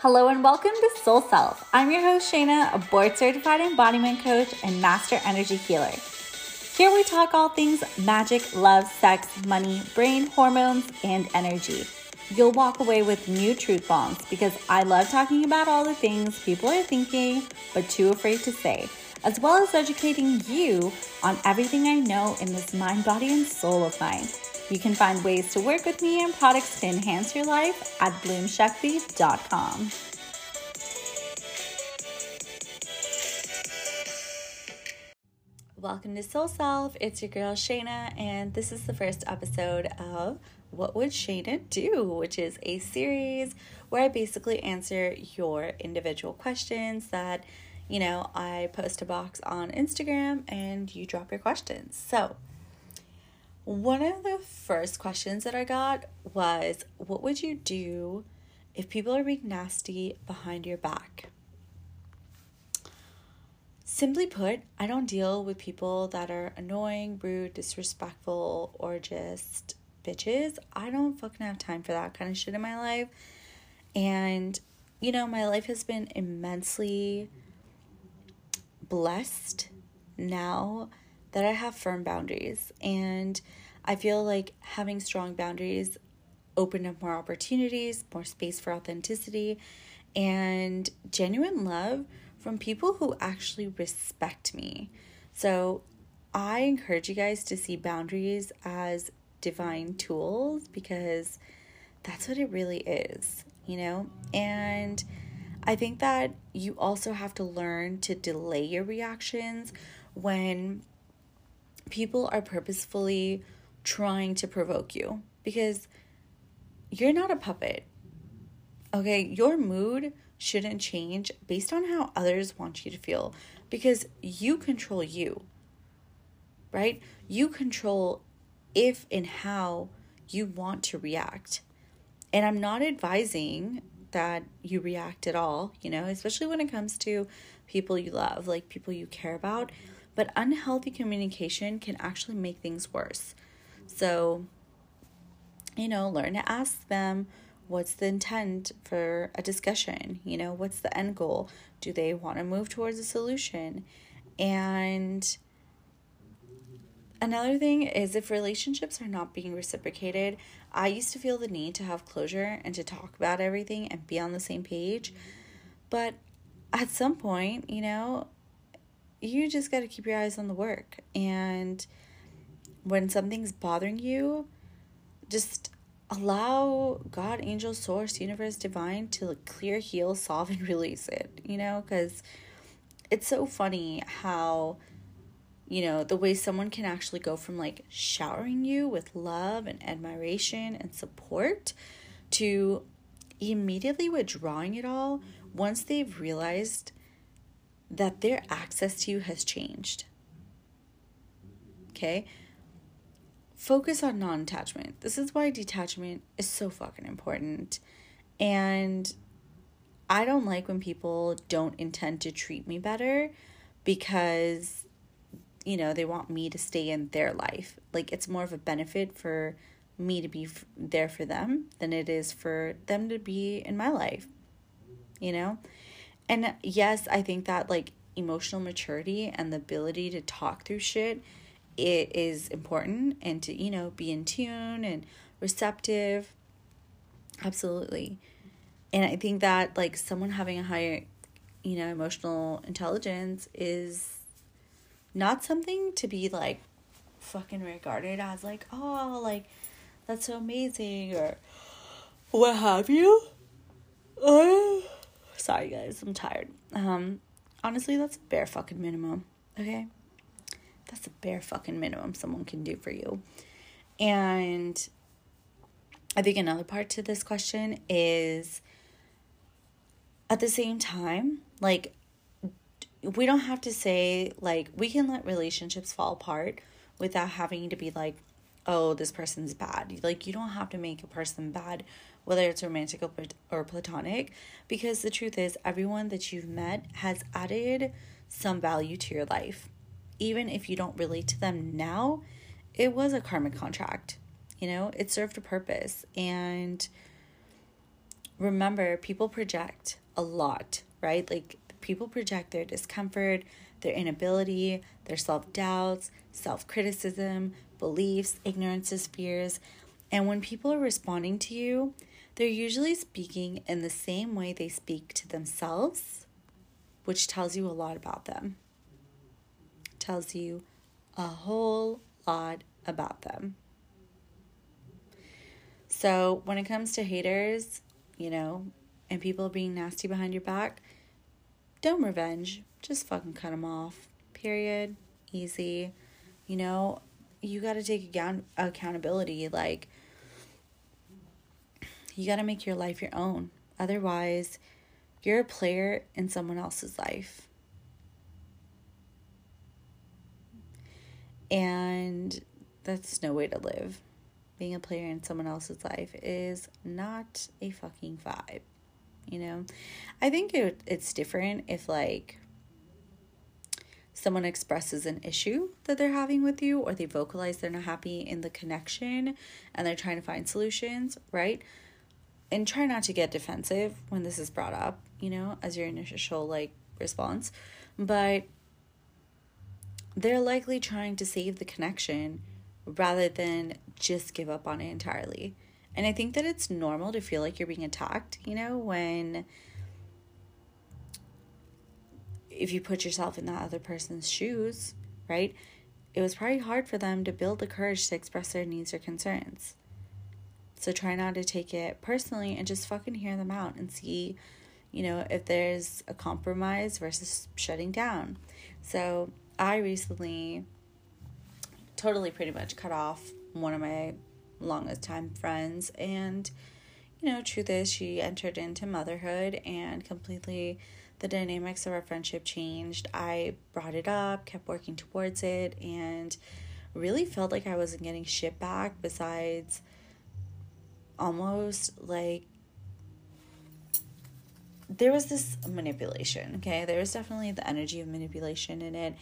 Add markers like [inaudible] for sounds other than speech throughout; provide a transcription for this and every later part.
Hello and welcome to Soul Self. I'm your host, Shaina, a board certified embodiment coach and master energy healer. Here we talk all things magic, love, sex, money, brain, hormones, and energy. You'll walk away with new truth bombs because I love talking about all the things people are thinking but too afraid to say, as well as educating you on everything I know in this mind, body, and soul of mine. You can find ways to work with me and products to enhance your life at bloomshakti.com. Welcome to Soul Self. It's your girl Shaina, and this is the first episode of What Would Shaina Do, which is a series where I basically answer your individual questions that, you know, I post a box on Instagram and you drop your questions. So, one of the first questions that I got was What would you do if people are being nasty behind your back? Simply put, I don't deal with people that are annoying, rude, disrespectful, or just bitches. I don't fucking have time for that kind of shit in my life. And, you know, my life has been immensely blessed now that I have firm boundaries. And I feel like having strong boundaries open up more opportunities, more space for authenticity, and genuine love from people who actually respect me. So I encourage you guys to see boundaries as divine tools because that's what it really is, you know? And I think that you also have to learn to delay your reactions when people are purposefully trying to provoke you because you're not a puppet. Okay, your mood shouldn't change based on how others want you to feel because you control you. Right? You control if and how you want to react. And I'm not advising that you react at all, you know, especially when it comes to people you love, like people you care about. But unhealthy communication can actually make things worse. So, you know, learn to ask them what's the intent for a discussion? You know, what's the end goal? Do they want to move towards a solution? And another thing is if relationships are not being reciprocated, I used to feel the need to have closure and to talk about everything and be on the same page. But at some point, you know, you just got to keep your eyes on the work. And when something's bothering you, just allow God, angel, source, universe, divine to clear, heal, solve, and [laughs] release it, you know? Because it's so funny how, you know, the way someone can actually go from like showering you with love and admiration and support to immediately withdrawing it all once they've realized that their access to you has changed. Okay? Focus on non attachment. This is why detachment is so fucking important. And I don't like when people don't intend to treat me better because, you know, they want me to stay in their life. Like, it's more of a benefit for me to be f- there for them than it is for them to be in my life, you know? And yes, I think that like emotional maturity and the ability to talk through shit it is important and to you know be in tune and receptive. Absolutely. And i think that like someone having a higher you know emotional intelligence is not something to be like fucking regarded as like oh like that's so amazing or what have you? Uh, sorry guys i'm tired um honestly that's bare fucking minimum okay that's a bare fucking minimum someone can do for you. And I think another part to this question is at the same time, like, we don't have to say, like, we can let relationships fall apart without having to be like, oh, this person's bad. Like, you don't have to make a person bad, whether it's romantic or platonic, because the truth is, everyone that you've met has added some value to your life even if you don't relate to them now, it was a karmic contract. You know, it served a purpose. And remember, people project a lot, right? Like people project their discomfort, their inability, their self doubts, self criticism, beliefs, ignorances, fears. And when people are responding to you, they're usually speaking in the same way they speak to themselves, which tells you a lot about them. Tells you a whole lot about them. So, when it comes to haters, you know, and people being nasty behind your back, don't revenge. Just fucking cut them off. Period. Easy. You know, you got to take account- accountability. Like, you got to make your life your own. Otherwise, you're a player in someone else's life. And that's no way to live. Being a player in someone else's life is not a fucking vibe. You know, I think it, it's different if, like, someone expresses an issue that they're having with you or they vocalize they're not happy in the connection and they're trying to find solutions, right? And try not to get defensive when this is brought up, you know, as your initial like response. But they're likely trying to save the connection rather than just give up on it entirely. And I think that it's normal to feel like you're being attacked, you know, when if you put yourself in that other person's shoes, right? It was probably hard for them to build the courage to express their needs or concerns. So try not to take it personally and just fucking hear them out and see, you know, if there's a compromise versus shutting down. So I recently totally pretty much cut off one of my longest time friends and you know truth is she entered into motherhood and completely the dynamics of our friendship changed i brought it up kept working towards it and really felt like i wasn't getting shit back besides almost like there was this manipulation okay there was definitely the energy of manipulation in it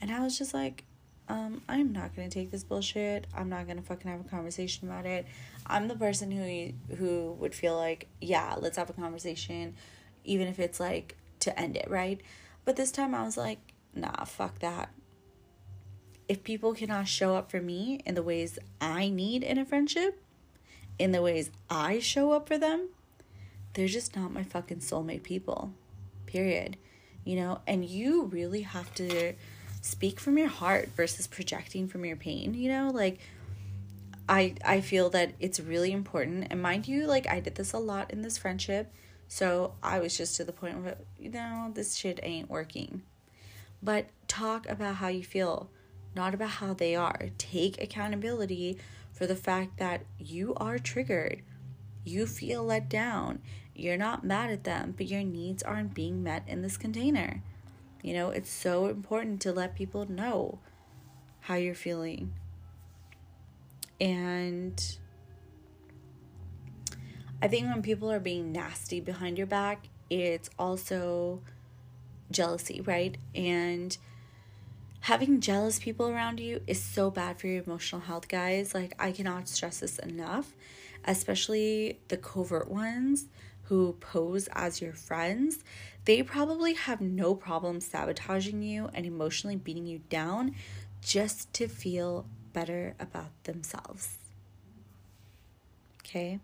and I was just like, um, I'm not gonna take this bullshit. I'm not gonna fucking have a conversation about it. I'm the person who who would feel like, yeah, let's have a conversation, even if it's like to end it, right? But this time I was like, nah, fuck that. If people cannot show up for me in the ways I need in a friendship, in the ways I show up for them, they're just not my fucking soulmate people. Period. You know, and you really have to speak from your heart versus projecting from your pain, you know? Like I I feel that it's really important. And mind you, like I did this a lot in this friendship. So I was just to the point where, you know, this shit ain't working. But talk about how you feel, not about how they are. Take accountability for the fact that you are triggered. You feel let down. You're not mad at them, but your needs aren't being met in this container. You know, it's so important to let people know how you're feeling. And I think when people are being nasty behind your back, it's also jealousy, right? And having jealous people around you is so bad for your emotional health, guys. Like, I cannot stress this enough, especially the covert ones who pose as your friends, they probably have no problem sabotaging you and emotionally beating you down just to feel better about themselves. Okay?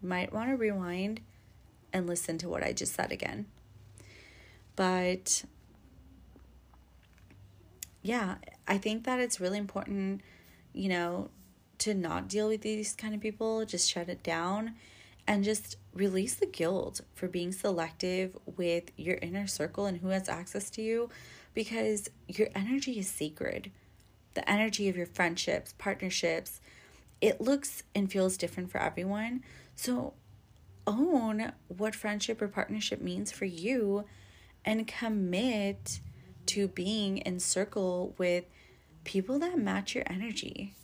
Might want to rewind and listen to what I just said again. But yeah, I think that it's really important, you know, to not deal with these kind of people, just shut it down and just release the guilt for being selective with your inner circle and who has access to you because your energy is sacred. The energy of your friendships, partnerships, it looks and feels different for everyone. So own what friendship or partnership means for you and commit to being in circle with people that match your energy.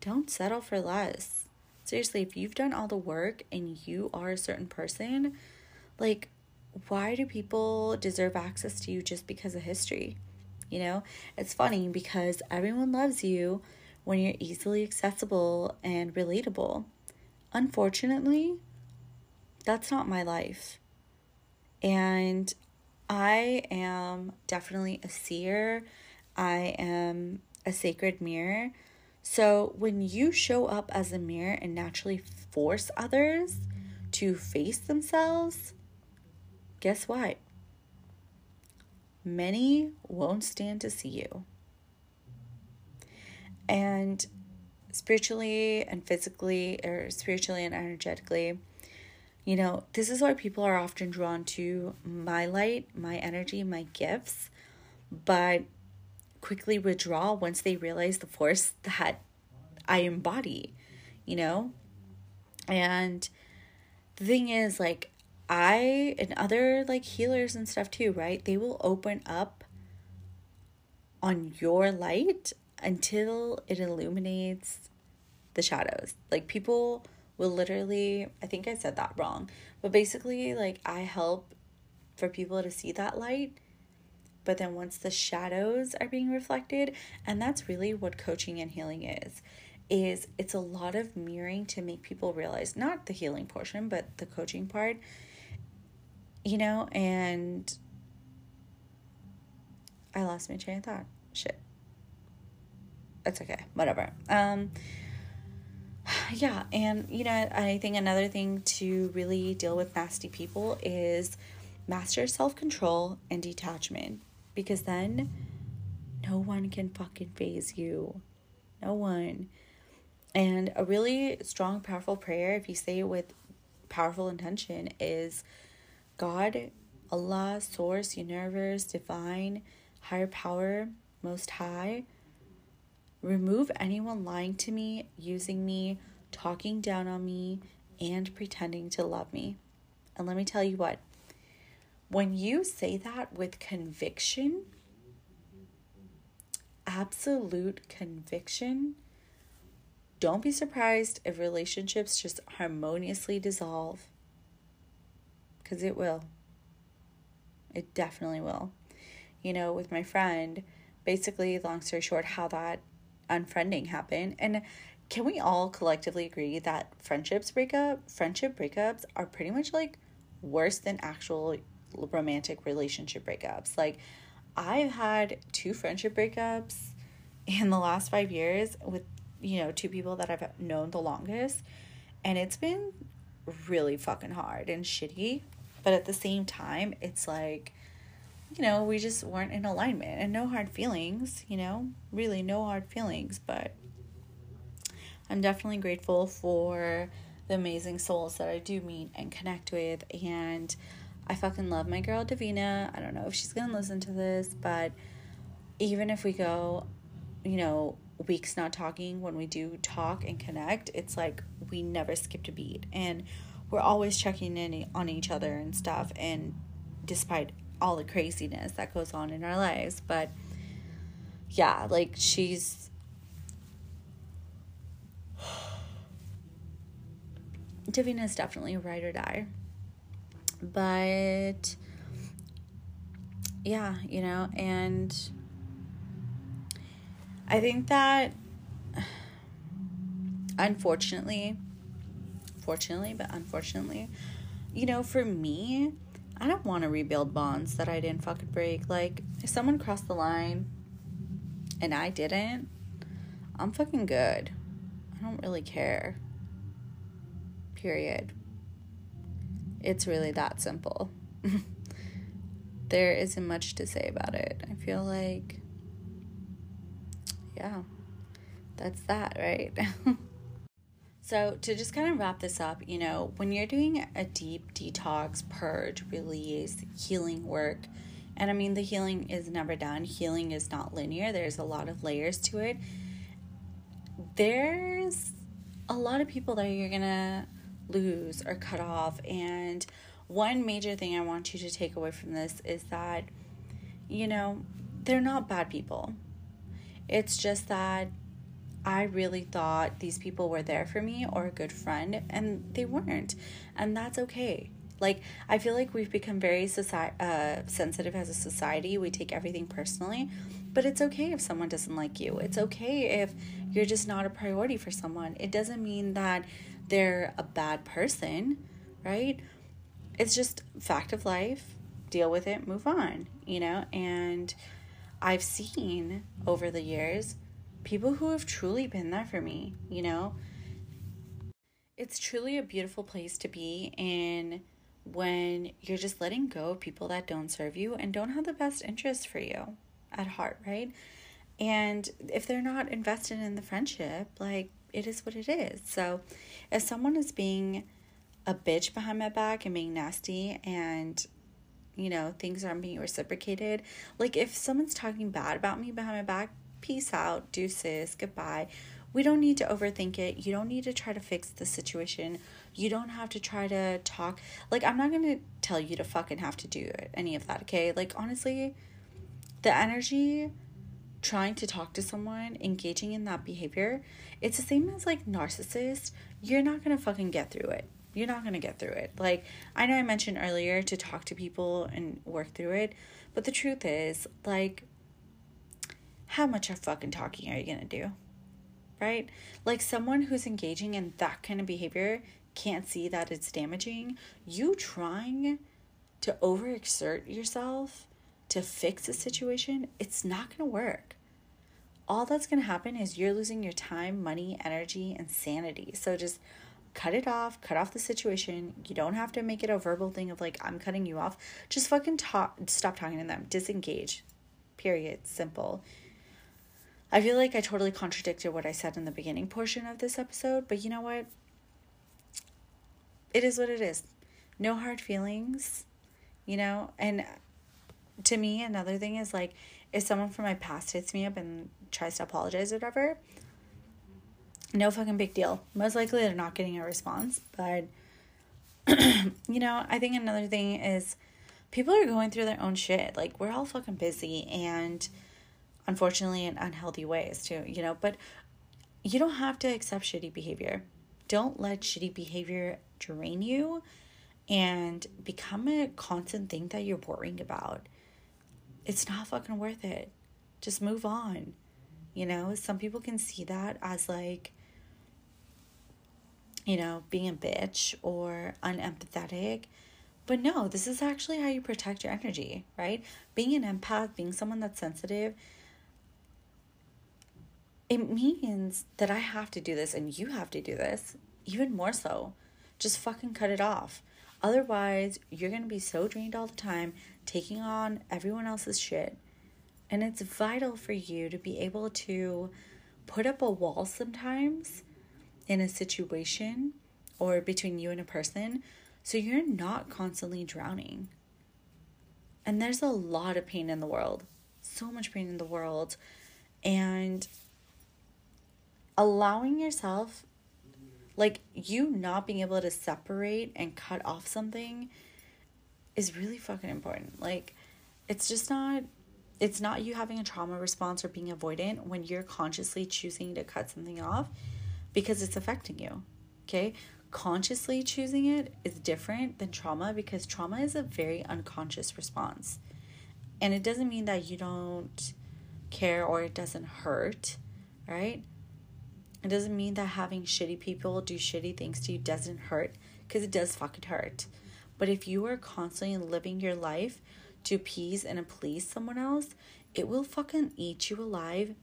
Don't settle for less seriously, if you've done all the work and you are a certain person, like, why do people deserve access to you just because of history? You know, it's funny because everyone loves you when you're easily accessible and relatable. unfortunately, that's not my life. And I am definitely a seer. I am a sacred mirror. So when you show up as a mirror and naturally force others to face themselves, guess what? Many won't stand to see you. And spiritually and physically, or spiritually and energetically, you know, this is why people are often drawn to my light, my energy, my gifts, but quickly withdraw once they realize the force that I embody, you know? And the thing is, like, I and other like healers and stuff too, right? They will open up on your light until it illuminates the shadows. Like, people will literally, I think I said that wrong, but basically, like, I help for people to see that light. But then once the shadows are being reflected, and that's really what coaching and healing is, is it's a lot of mirroring to make people realize not the healing portion, but the coaching part, you know, and I lost my train of thought. Shit. That's okay. Whatever. Um, yeah, and you know, I think another thing to really deal with nasty people is master self control and detachment because then no one can fucking faze you. No one. And a really strong, powerful prayer, if you say it with powerful intention, is God, Allah, Source, Universe, Divine, Higher Power, Most High Remove anyone lying to me, using me, talking down on me, and pretending to love me. And let me tell you what, when you say that with conviction, absolute conviction, don't be surprised if relationships just harmoniously dissolve. Because it will. It definitely will. You know, with my friend, basically, long story short, how that unfriending happen. And can we all collectively agree that friendships break up, friendship breakups are pretty much like worse than actual romantic relationship breakups? Like, I've had two friendship breakups in the last five years with, you know, two people that I've known the longest. And it's been really fucking hard and shitty. But at the same time, it's like, you know, we just weren't in alignment and no hard feelings, you know, really no hard feelings. But I'm definitely grateful for the amazing souls that I do meet and connect with. And I fucking love my girl Davina. I don't know if she's gonna listen to this, but even if we go, you know, weeks not talking, when we do talk and connect, it's like we never skipped a beat. And we're always checking in on each other and stuff. And despite all the craziness that goes on in our lives. But yeah, like she's [sighs] Davina is definitely ride or die. But yeah, you know, and I think that [sighs] unfortunately, fortunately, but unfortunately, you know, for me, I don't want to rebuild bonds that I didn't fucking break. Like, if someone crossed the line and I didn't, I'm fucking good. I don't really care. Period. It's really that simple. [laughs] there isn't much to say about it. I feel like, yeah, that's that, right? [laughs] So, to just kind of wrap this up, you know, when you're doing a deep detox, purge, release, healing work, and I mean, the healing is never done, healing is not linear, there's a lot of layers to it. There's a lot of people that you're gonna lose or cut off. And one major thing I want you to take away from this is that, you know, they're not bad people. It's just that I really thought these people were there for me or a good friend, and they weren't. And that's okay. Like, I feel like we've become very society, uh, sensitive as a society. We take everything personally, but it's okay if someone doesn't like you. It's okay if you're just not a priority for someone. It doesn't mean that they're a bad person, right? It's just fact of life. Deal with it, move on, you know? And I've seen over the years people who have truly been there for me, you know? It's truly a beautiful place to be in when you're just letting go of people that don't serve you and don't have the best interest for you at heart, right? And if they're not invested in the friendship, like it is what it is. So if someone is being a bitch behind my back and being nasty and you know things aren't being reciprocated like if someone's talking bad about me behind my back peace out deuces goodbye. We don't need to overthink it. You don't need to try to fix the situation. You don't have to try to talk. Like i'm not gonna tell you to fucking have to do any of that okay? Like honestly the energy trying to talk to someone engaging in that behavior it's the same as like narcissist. You're not gonna fucking get through it. You're not going to get through it. Like, I know I mentioned earlier to talk to people and work through it, but the truth is, like, how much of fucking talking are you going to do? Right? Like, someone who's engaging in that kind of behavior can't see that it's damaging. You trying to overexert yourself to fix a situation, it's not going to work. All that's going to happen is you're losing your time, money, energy, and sanity. So just cut it off, cut off the situation. You don't have to make it a verbal thing of like, I'm cutting you off. Just fucking talk, stop talking to them, disengage. Period. Simple. I feel like I totally contradicted what I said in the beginning portion of this episode, but you know what? It is what it is. No hard feelings, you know? And to me, another thing is like, if someone from my past hits me up and tries to apologize or whatever, no fucking big deal. Most likely they're not getting a response, but [clears throat] you know, I think another thing is people are going through their own shit. Like we're all fucking busy and unfortunately in unhealthy ways too, you know, but you don't have to accept shitty behavior. Don't let shitty behavior drain you and become a constant thing that you're worrying about. It's not fucking worth it. Just move on. You know, some people can see that as like you know, being a bitch or unempathetic. But no, this is actually how you protect your energy, right? Being an empath, being someone that's sensitive, it means that I have to do this and you have to do this, even more so. Just fucking cut it off. Otherwise, you're going to be so drained all the time, taking on everyone else's shit. And it's vital for you to be able to put up a wall sometimes in a situation or between you and a person so you're not constantly drowning. And there's a lot of pain in the world, so much pain in the world. And allowing yourself, like you not being able to separate and cut off something, is really fucking important. Like, it's just not. It's not you having a trauma response or being avoidant when you're consciously choosing to cut something off because it's affecting you. Okay? Consciously choosing it is different than trauma because trauma is a very unconscious response. And it doesn't mean that you don't care or it doesn't hurt, right? It doesn't mean that having shitty people do shitty things to you doesn't hurt because it does fucking hurt. But if you are constantly living your life to appease and please someone else, it will fucking eat you alive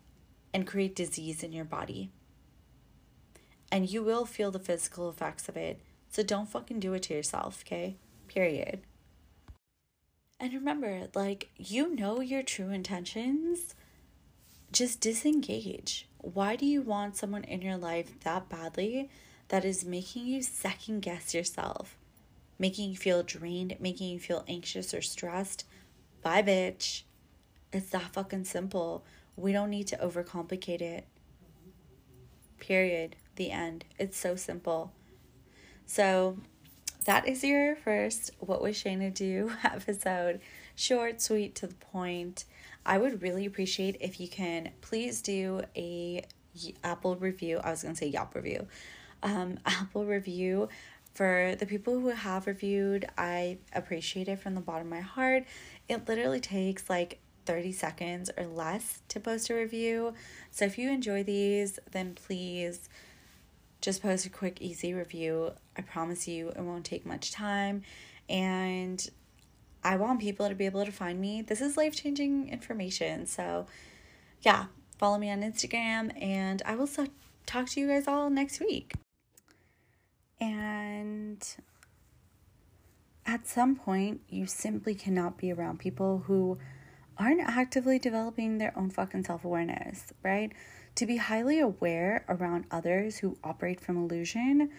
and create disease in your body and you will feel the physical effects of it. So don't fucking do it to yourself, okay? Period. And remember, like, you know your true intentions. Just disengage. Why do you want someone in your life that badly that is making you second guess yourself? Making you feel drained, making you feel anxious or stressed? Bye, bitch. It's that fucking simple. We don't need to overcomplicate it. Period the end. It's so simple. So that is your first What Was Shaina Do [laughs] episode. Short, sweet, to the point. I would really appreciate if you can please do a Apple review. I was to say Yelp review. Um, [laughs] Apple review for the people who have reviewed. I appreciate it from the bottom of my heart. It literally takes like 30 seconds or less to post a review. So if you enjoy these, then please just post a quick, easy review. I promise you it won't take much time. And I want people to be able to find me. This is life changing information. So, yeah, follow me on Instagram, and I will talk to you guys all next week. And at some point, you simply cannot be around people who aren't actively developing their own fucking self awareness, right? To be highly aware around others who operate from illusion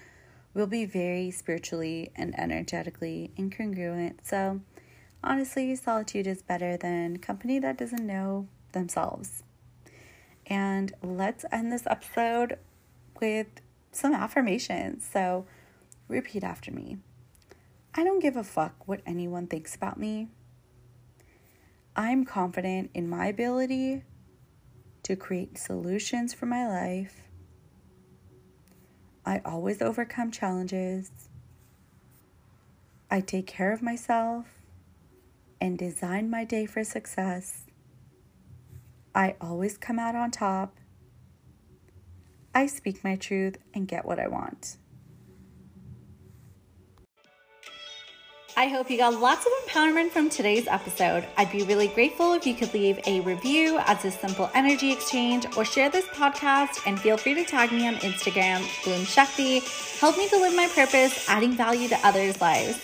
will be very spiritually and energetically incongruent. So, honestly, solitude is better than company that doesn't know themselves. And let's end this episode with some affirmations. So, repeat after me I don't give a fuck what anyone thinks about me. I'm confident in my ability to create solutions for my life. I always overcome challenges. I take care of myself and design my day for success. I always come out on top. I speak my truth and get what I want. I hope you got lots of empowerment from today's episode. I'd be really grateful if you could leave a review as a simple energy exchange or share this podcast and feel free to tag me on Instagram, Bloom Shakti. Help me to live my purpose, adding value to others' lives.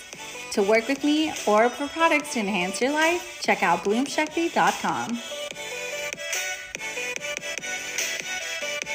To work with me or for products to enhance your life, check out bloomshakti.com.